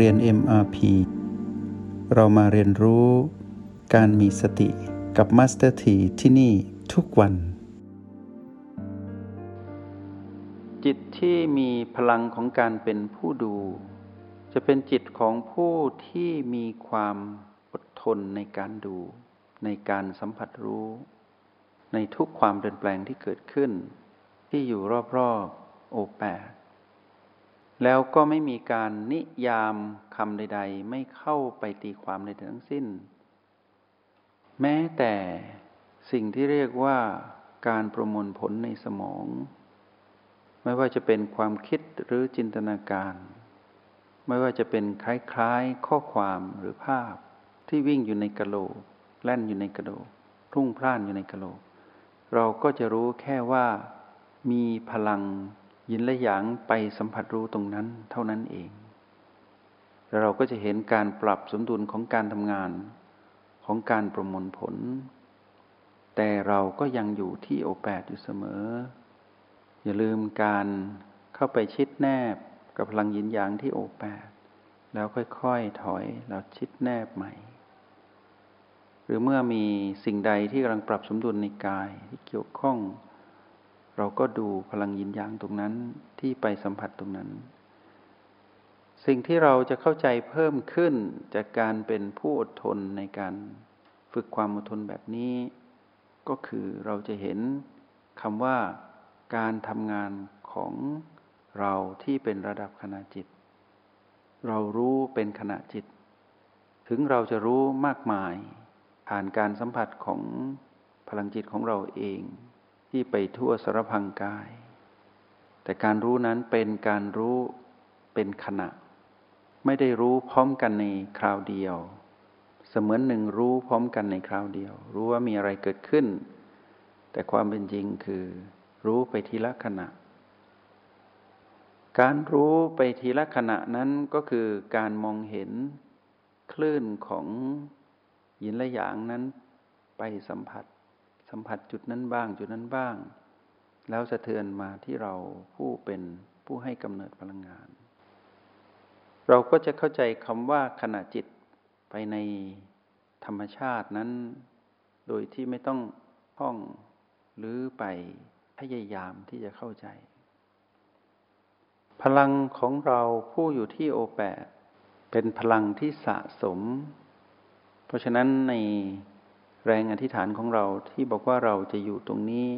เรียน MRP เรามาเรียนรู้การมีสติกับ Master T ที่ที่นี่ทุกวัน จิตที่มีพลังของการเป็นผู้ดู จะเป็นจิตของผู้ที่มีความอดทนในการดู ในการสัมผัสรู้ ในทุกความเปลี่ยนแปลงที่เกิดขึ้น ที่อยู่รอบๆโอแปด แล้วก็ไม่มีการนิยามคำใด ๆ ไม่เข้าไปตีความใดทั้งสิ้น แม้แต่สิ่งที่เรียกว่าการประมวลผลในสมอง ไม่ว่าจะเป็นความคิดหรือจินตนาการ ไม่ว่าจะเป็นคล้ายๆข้อความหรือภาพที่วิ่งอยู่ในกะโหลกแล่นอยู่ในกระโหลกรุ่งพล่านอยู่ในกะโหลก เราก็จะรู้แค่ว่ามีพลัง ยินและหยางไปสัมผัสรู้ตรงนั้นเท่านั้นเอง แล้วเราก็จะเห็นการปรับสมดุลของการทำงานของการประมวลผล แต่เราก็ยังอยู่ที่โอแปดอยู่เสมอ อย่าลืมการเข้าไปชิดแนบกับพลังยินหยางที่โอแปดแล้วค่อยๆถอยแล้วชิดแนบใหม่ หรือเมื่อมีสิ่งใดที่กำลังปรับสมดุลในกายที่เกี่ยวข้อง เราก็ดูพลังยินยางตรงนั้นที่ไปสัมผัสตรงนั้น สิ่งที่เราจะเข้าใจเพิ่มขึ้นจากการเป็นผู้อดทนในการฝึกความอดทนแบบนี้ ก็คือเราจะเห็นคำว่าการทำงานของเราที่เป็นระดับขณะจิต เรารู้เป็นขณะจิต ถึงเราจะรู้มากมาย ผ่านการสัมผัสของพลังจิตของเราเอง ที่ไปทั่วสารพังกาย แต่การรู้นั้นเป็นการรู้เป็นขณะ ไม่ได้รู้พร้อมกันในคราวเดียว เสมือนหนึ่งรู้พร้อมกันในคราวเดียว รู้ว่ามีอะไรเกิดขึ้น แต่ความเป็นจริงคือ รู้ไปทีละขณะ การรู้ไปทีละขณะนั้นก็คือการมองเห็นคลื่นของยินและหยางนั้นไปสัมผัส สัมผัสจุดนั้นบ้าง จุดนั้นบ้าง แล้วสะเทือนมาที่เราผู้เป็นผู้ให้กำเนิดพลังงาน เราก็จะเข้าใจคำว่าขณะจิตไปในธรรมชาตินั้น โดยที่ไม่ต้องท่องหรือไปพยายามที่จะเข้าใจ พลังของเราผู้อยู่ที่โอแปเป็นพลังที่สะสม เพราะฉะนั้นใน แรงอธิษฐานของเราที่บอกว่าเราจะอยู่ตรงนี้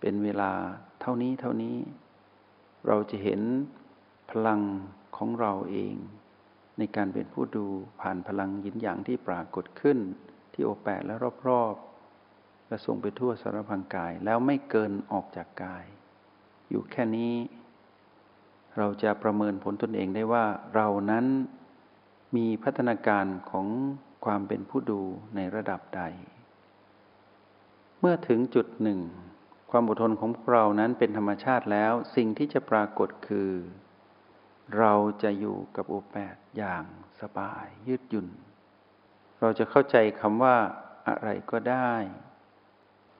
เป็นเวลาเท่านี้เท่านี้ เราจะเห็นพลังของเราเอง ในการเป็นผู้ดูผ่านพลังยินหยางที่ปรากฏขึ้น ที่โอแปดและรอบๆและส่งไปทั่วสารพังกาย แล้วไม่เกินออกจากกาย อยู่แค่นี้ เราจะประเมินผลตนเองได้ว่าเรานั้นมีพัฒนาการของ ความเป็นผู้ดูในระดับใด เมื่อถึงจุดหนึ่ง ความอดทนของพวกเรานั้นเป็นธรรมชาติแล้ว สิ่งที่จะปรากฏคือ เราจะอยู่กับโอแปดอย่างสบายยืดหยุ่น เราจะเข้าใจคำว่าอะไรก็ได้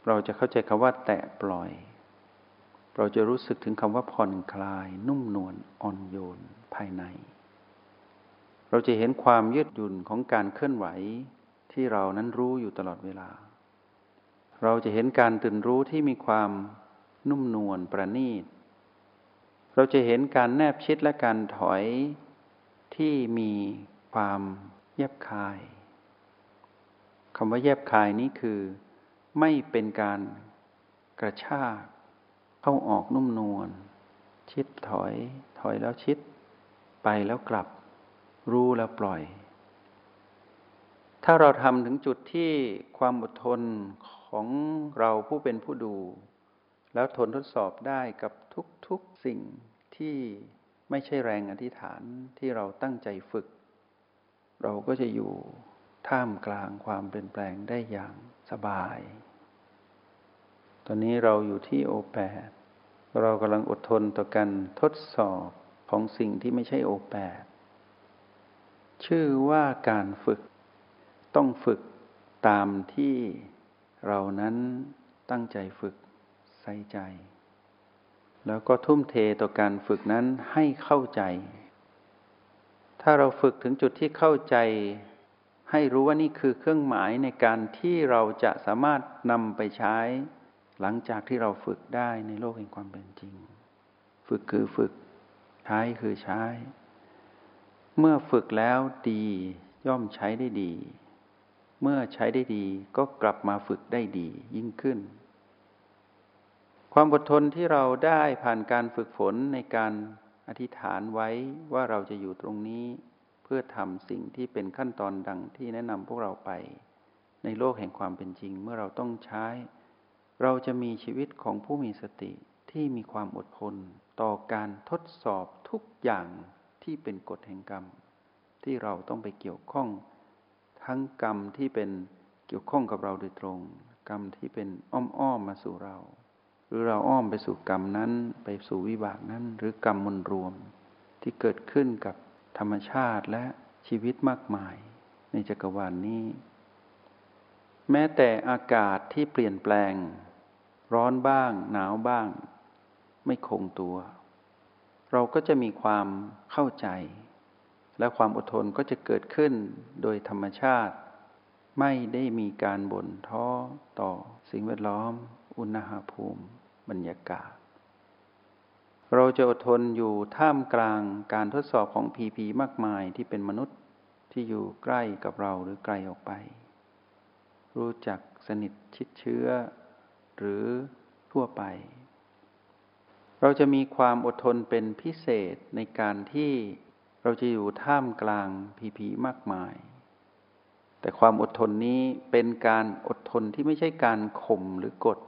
เราจะเข้าใจคำว่าแตะปล่อย เราจะรู้สึกถึงคำว่าผ่อนคลาย นุ่มนวลอ่อนโยนภายใน เราจะเห็นความยืดหยุ่นของการเคลื่อนไหวที่เรานั้นรู้อยู่ตลอดเวลา เราจะเห็นการตื่นรู้ที่มีความนุ่มนวลประณีต เราจะเห็นการแนบชิดและการถอยที่มีความแยบคายคำว่าแยบคายนี้คือ ไม่เป็นการกระชากเข้าออกนุ่มนวลชิดถอย ถอยแล้วชิด ไปแล้วกลับ รู้แล้วปล่อย ถ้าเราทำถึงจุดที่ความอดทนของเราผู้เป็นผู้ดู แล้วทนทดสอบได้กับทุกๆสิ่งที่ไม่ใช่แรงอธิษฐานที่เราตั้งใจฝึก เราก็จะอยู่ท่ามกลางความเปลี่ยนแปลงได้อย่างสบาย ตอนนี้เราอยู่ที่โอแปดเรากำลังอดทนต่อการทดสอบของสิ่งที่ไม่ใช่โอแปด ชื่อว่าการฝึก ต้องฝึกตามที่เรานั้นตั้งใจฝึกใส่ใจ แล้วก็ทุ่มเทต่อการฝึกนั้นให้เข้าใจ ถ้าเราฝึกถึงจุดที่เข้าใจ ให้รู้ว่านี่คือเครื่องหมายในการที่เราจะสามารถนำไปใช้ หลังจากที่เราฝึกได้ในโลกแห่งความเป็นจริง ฝึกคือฝึก ใช้คือใช้ เมื่อฝึกแล้วดีย่อมใช้ได้ดี เมื่อใช้ได้ดีก็กลับมาฝึกได้ดียิ่งขึ้น ความอดทนที่เราได้ผ่านการฝึกฝนในการอธิษฐานไว้ว่าเราจะอยู่ตรงนี้ เพื่อทำสิ่งที่เป็นขั้นตอนดังที่แนะนำพวกเราไป ในโลกแห่งความเป็นจริงเมื่อเราต้องใช้ เราจะมีชีวิตของผู้มีสติที่มีความอดทนต่อการทดสอบทุกอย่าง ที่เป็นกฎแห่งกรรม ที่เราต้องไปเกี่ยวข้อง ทั้งกรรมที่เป็นเกี่ยวข้องกับเราโดยตรง กรรมที่เป็นอ้อมๆมาสู่เรา หรือเราอ้อมไปสู่กรรมนั้น ไปสู่วิบากนั้น หรือกรรมมวลรวม ที่เกิดขึ้นกับธรรมชาติและชีวิตมากมาย ในจักรวาลนนี้ แม้แต่อากาศที่เปลี่ยนแปลง ร้อนบ้าง หนาวบ้าง ไม่คงตัว เราก็จะมีความเข้าใจ และความอดทนก็จะเกิดขึ้นโดยธรรมชาติ ไม่ได้มีการบ่นท้อต่อสิ่งแวดล้อม อุณหภูมิ บรรยากาศ เราจะอดทนอยู่ท่ามกลางการทดสอบของผีผีมากมายที่เป็นมนุษย์ที่อยู่ใกล้กับเราหรือไกลออกไป รู้จักสนิทชิดเชื้อ หรือทั่วไป เราจะมีความอดทนเป็นพิเศษในการที่เราจะอยู่ท่ามกลางผีผีมากมาย แต่ความอดทนนี้เป็นการอดทนที่ไม่ใช่การข่มหรือกด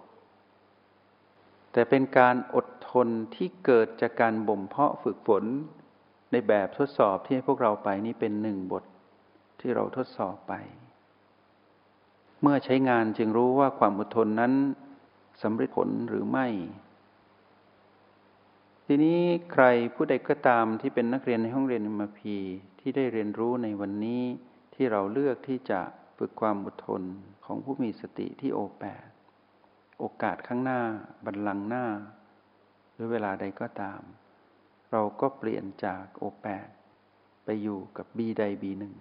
แต่เป็นการอดทนที่เกิดจากการบ่มเพาะฝึกฝน ในแบบทดสอบที่ให้พวกเราไปนี่เป็นหนึ่งบทที่เราทดสอบไป เมื่อใช้งานจึงรู้ว่าความอดทนนั้นสำเร็จผลหรือไม่ ทีนี้ใครผู้ใดก็ตามที่เป็นนักเรียนในห้องเรียนมพีที่ได้เรียนรู้ในวันนี้ที่เราเลือกที่จะฝึกความอดทนของผู้มีสติที่โอแปดโอกาสข้างหน้าบันลังหน้า หรือเวลาใดก็ตาม เราก็เปลี่ยนจากโอแปดไปอยู่กับบีใดบีหนึ่ง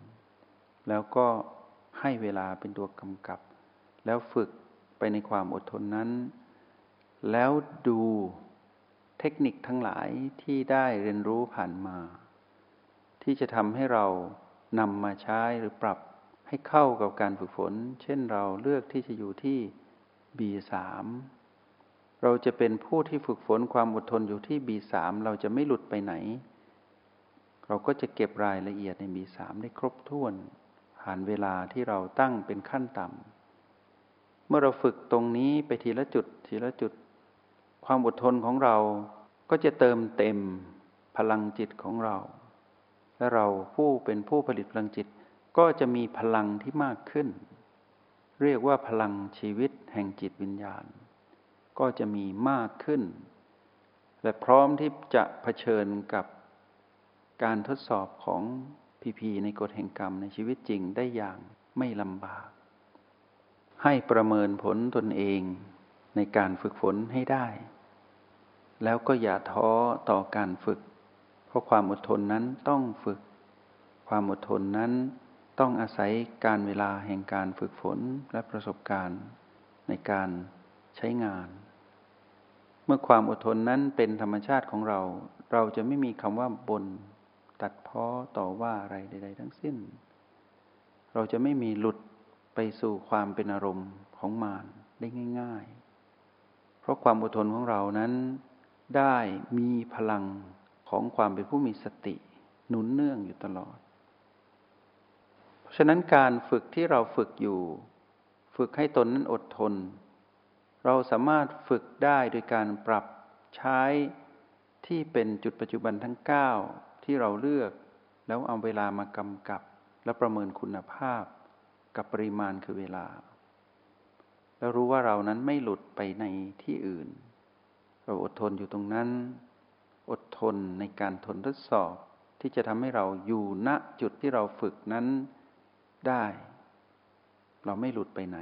แล้วก็ให้เวลาเป็นตัวกำกับ แล้วฝึกไปในความอดทนนั้น แล้วดู เทคนิคทั้งหลายที่ได้เรียนรู้ผ่านมา ที่จะทำให้เรานำมาใช้หรือปรับให้เข้ากับการฝึกฝน เช่นเราเลือกที่จะอยู่ที่ B3 เราจะเป็นผู้ที่ฝึกฝนความอดทนอยู่ที่ B3 เราจะไม่หลุดไปไหน เราก็จะเก็บรายละเอียดใน B3 ได้ครบถ้วน ผ่านเวลาที่เราตั้งเป็นขั้นต่ำเมื่อเราฝึกตรงนี้ไปทีละจุดทีละจุด ความอดทนของเราก็จะเติมเต็มพลังจิตของเรา และเราผู้เป็นผู้ผลิตพลังจิตก็จะมีพลังที่มากขึ้น เรียกว่าพลังชีวิตแห่งจิตวิญญาณ ก็จะมีมากขึ้น และพร้อมที่จะะเผชิญกับการทดสอบของพีพีในกฎแห่งกรรมในชีวิตจริงได้อย่างไม่ลำบาก ให้ประเมินผลตนเองในการฝึกฝนให้ได้ แล้วก็อย่าท้อต่อการฝึก เพราะความอดทนนั้นต้องฝึก ความอดทนนั้นต้องอาศัยการเวลาแห่งการฝึกฝนและประสบการณ์ในการใช้งาน เมื่อความอดทนนั้นเป็นธรรมชาติของเรา เราจะไม่มีคำว่าบนตัดพ้อต่อว่าอะไรใด ๆ ทั้งสิ้น เราจะไม่มีหลุดไปสู่ความเป็นอารมณ์ของมารได้ง่าย ๆ เพราะความอดทนของเรานั้น ได้มีพลังของความเป็นผู้มีสติ หนุนเนื่องอยู่ตลอด เพราะฉะนั้นการฝึกที่เราฝึกอยู่ ฝึกให้ตนนั้นอดทน เราสามารถฝึกได้โดยการปรับใช้ที่เป็นจุดปัจจุบันทั้ง 9 ที่เราเลือก แล้วเอาเวลามากำกับ และประเมินคุณภาพ กับปริมาณคือเวลา แล้วรู้ว่าเรานั้นไม่หลุดไปในที่อื่น เราอดทนอยู่ตรงนั้น อดทนในการทนทดสอบ ที่จะทำให้เราอยู่ณจุดที่เราฝึกนั้นได้ เราไม่หลุดไปไหน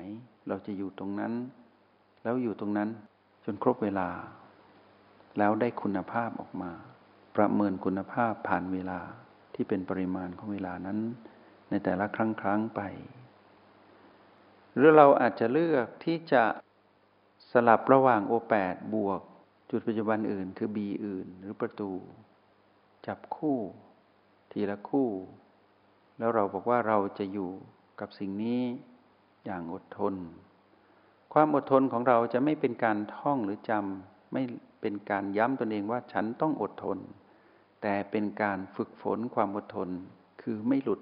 เราจะอยู่ตรงนั้น แล้วอยู่ตรงนั้น จนครบเวลา แล้วได้คุณภาพออกมา ประเมินคุณภาพผ่านเวลาที่เป็นปริมาณของเวลานั้น ในแต่ละครั้งครั้งไป หรือเราอาจจะเลือกที่จะสลับระหว่างโอแปดบวก จุดปัจจุบันอื่นคือ B อื่น หรือประตู จับคู่ ทีละคู่ แล้วเราบอกว่าเราจะอยู่กับสิ่งนี้อย่างอดทน ความอดทนของเราจะไม่เป็นการท่องหรือจำไม่เป็นการย้ำตนเองว่าฉันต้องอดทน แต่เป็นการฝึกฝนความอดทน คือไม่หลุด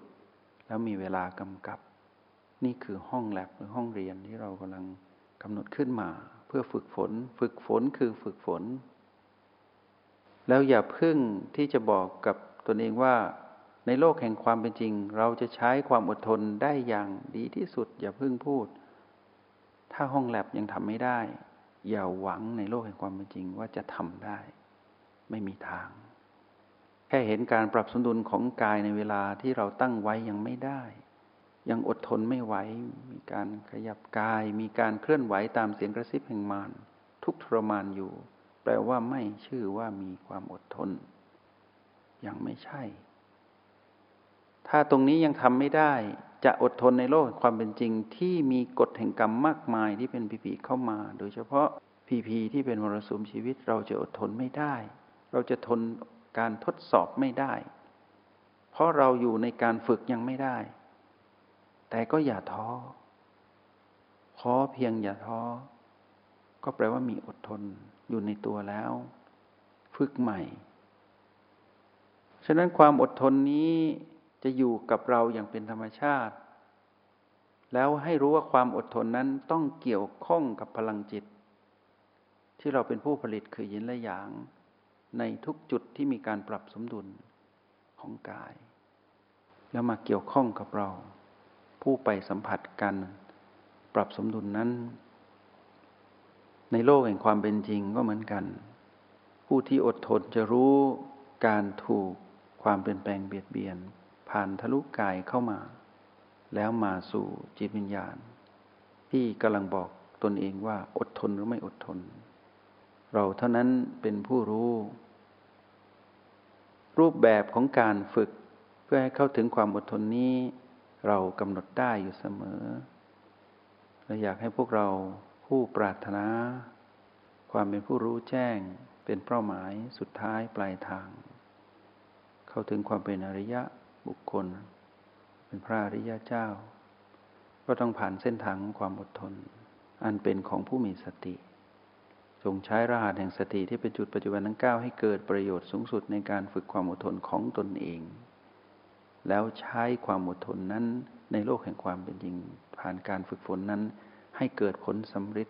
แล้วมีเวลากำกับ นี่คือห้องแลบหรือห้องเรียนที่เรากำลังกำหนดขึ้นมา เพื่อฝึกฝน ฝึกฝนคือฝึกฝน แล้วอย่าพึ่งที่จะบอกกับตนเองว่า ในโลกแห่งความเป็นจริง เราจะใช้ความอดทนได้อย่างดีที่สุด อย่าพึ่งพูด ถ้าห้องแลบยังทำไม่ได้ อย่าหวังในโลกแห่งความเป็นจริงว่าจะทำได้ ไม่มีทาง แค่เห็นการปรับสมดุลของกายในเวลาที่เราตั้งไว้ยังไม่ได้ ยังอดทนไม่ไหว มีการขยับกาย มีการเคลื่อนไหวตามเสียงกระซิบแห่งมารทุกทรมานอยู่ แปลว่าไม่ชื่อว่ามีความอดทน ยังไม่ใช่ ถ้าตรงนี้ยังทำไม่ได้ จะอดทนในโลกความเป็นจริงที่มีกฎแห่งกรรมมากมายที่เป็นผีผีเข้ามา โดยเฉพาะผีผีที่เป็นมรสุมชีวิตเราจะอดทนไม่ได้ เราจะทนการทดสอบไม่ได้ เพราะเราอยู่ในการฝึกยังไม่ได้ แต่ก็อย่าท้อ ขอเพียงอย่าท้อ ก็แปลว่ามีอดทนอยู่ในตัวแล้ว ฝึกใหม่ ฉะนั้นความอดทนนี้จะอยู่กับเราอย่างเป็นธรรมชาติ แล้วให้รู้ว่าความอดทนนั้นต้องเกี่ยวข้องกับพลังจิต ที่เราเป็นผู้ผลิตคือยินและหยาง ในทุกจุดที่มีการปรับสมดุลของกาย แล้วมาเกี่ยวข้องกับเรา ผู้ไปสัมผัสกัน ปรับสมดุลนนั้น ในโลกแห่งความเป็นจริงก็เหมือนกัน ผู้ที่อดทนจะรู้การถูกความเปลี่ยนแปลงเบียดเบียน ผ่านทะลุกายเข้ามา แล้วมาสู่จิตวิญญาณ ที่กำลังบอกตนเองว่าอดทนหรือไม่อดทน เราเท่านั้นเป็นผู้รู้ รูปแบบของการฝึกเพื่อให้เข้าถึงความอดทนนี้ เรากำหนดได้อยู่เสมอและอยากให้พวกเราผู้ปรารถนา ความเป็นผู้รู้แจ้งเป็นเป้าหมายสุดท้ายปลายทาง เข้าถึงความเป็นอริยะบุคคล เป็นพระอริยะเจ้า ก็ต้องผ่านเส้นทางความอดทน อันเป็นของผู้มีสติจงใช้รหัสแห่งสติที่เป็นจุดปัจจุบันทั้งเก้าให้เกิดประโยชน์สูงสุดในการฝึกความอดทนของตนเอง แล้วใช้ความอดทนนั้นในโลกแห่งความเป็นจริง ผ่านการฝึกฝนนั้น ให้เกิดผลสำเร็จ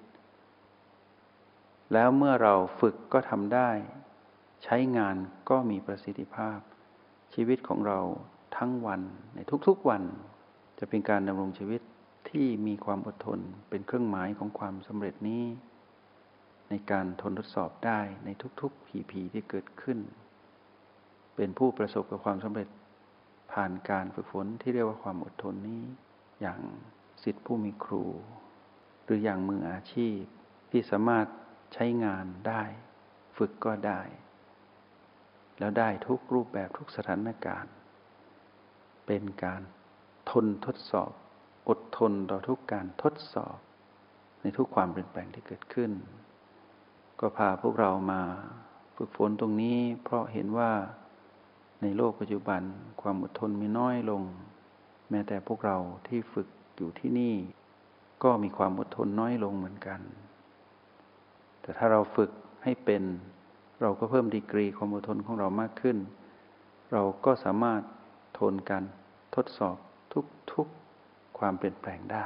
แล้วเมื่อเราฝึกก็ทำได้ ใช้งานก็มีประสิทธิภาพ ชีวิตของเราทั้งวันในทุกๆวัน จะเป็นการดำรงชีวิตที่มีความอดทนเป็นเครื่องหมายของความสำเร็จนี้ ในการทนทดสอบได้ในทุกๆผีผีที่เกิดขึ้น เป็นผู้ประสบกับความสำเร็จ ผ่านการฝึกฝนที่เรียกว่าความอดทนนี้ อย่างสิทธิผู้มีครู หรืออย่างมืออาชีพที่สามารถใช้งานได้ ฝึกก็ได้ แล้วได้ทุกรูปแบบทุกสถานการณ์ เป็นการทนทดสอบ อดทนต่อทุกการทดสอบ ในทุกความเปลี่ยนแปลงที่เกิดขึ้น ก็พาพวกเรามาฝึกฝนตรงนี้ เพราะเห็นว่า ในโลกปัจจุบันความอดทนมีน้อยลง แม้แต่พวกเราที่ฝึกอยู่ที่นี่ ก็มีความอดทนน้อยลงเหมือนกัน แต่ถ้าเราฝึกให้เป็น เราก็เพิ่มดีกรีความอดทนของเรามากขึ้น เราก็สามารถทนกันทดสอบทุกๆความเปลี่ยนแปลงได้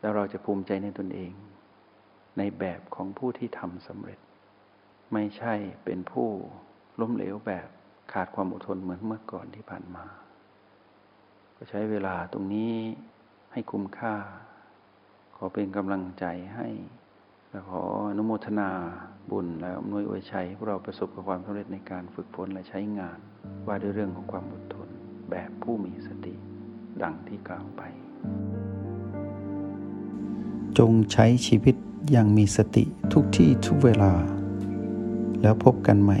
แล้วเราจะภูมิใจในตนเอง ในแบบของผู้ที่ทำสำเร็จ ไม่ใช่เป็นผู้ล้มเหลวแบบ ขาดความอดทนเหมือนเมื่อก่อนที่ผ่านมา ก็ใช้เวลาตรงนี้ให้คุ้มค่า ขอเป็นกำลังใจให้และขออนุโมทนาบุญและอำนวยอวยชัยพวกเราประสบกับความสำเร็จในการฝึกฝนและใช้งาน ว่าด้วยเรื่องของความอดทนแบบผู้มีสติ ดังที่กล่าวไป จงใช้ชีวิตอย่างมีสติทุกที่ทุกเวลา แล้วพบกันใหม่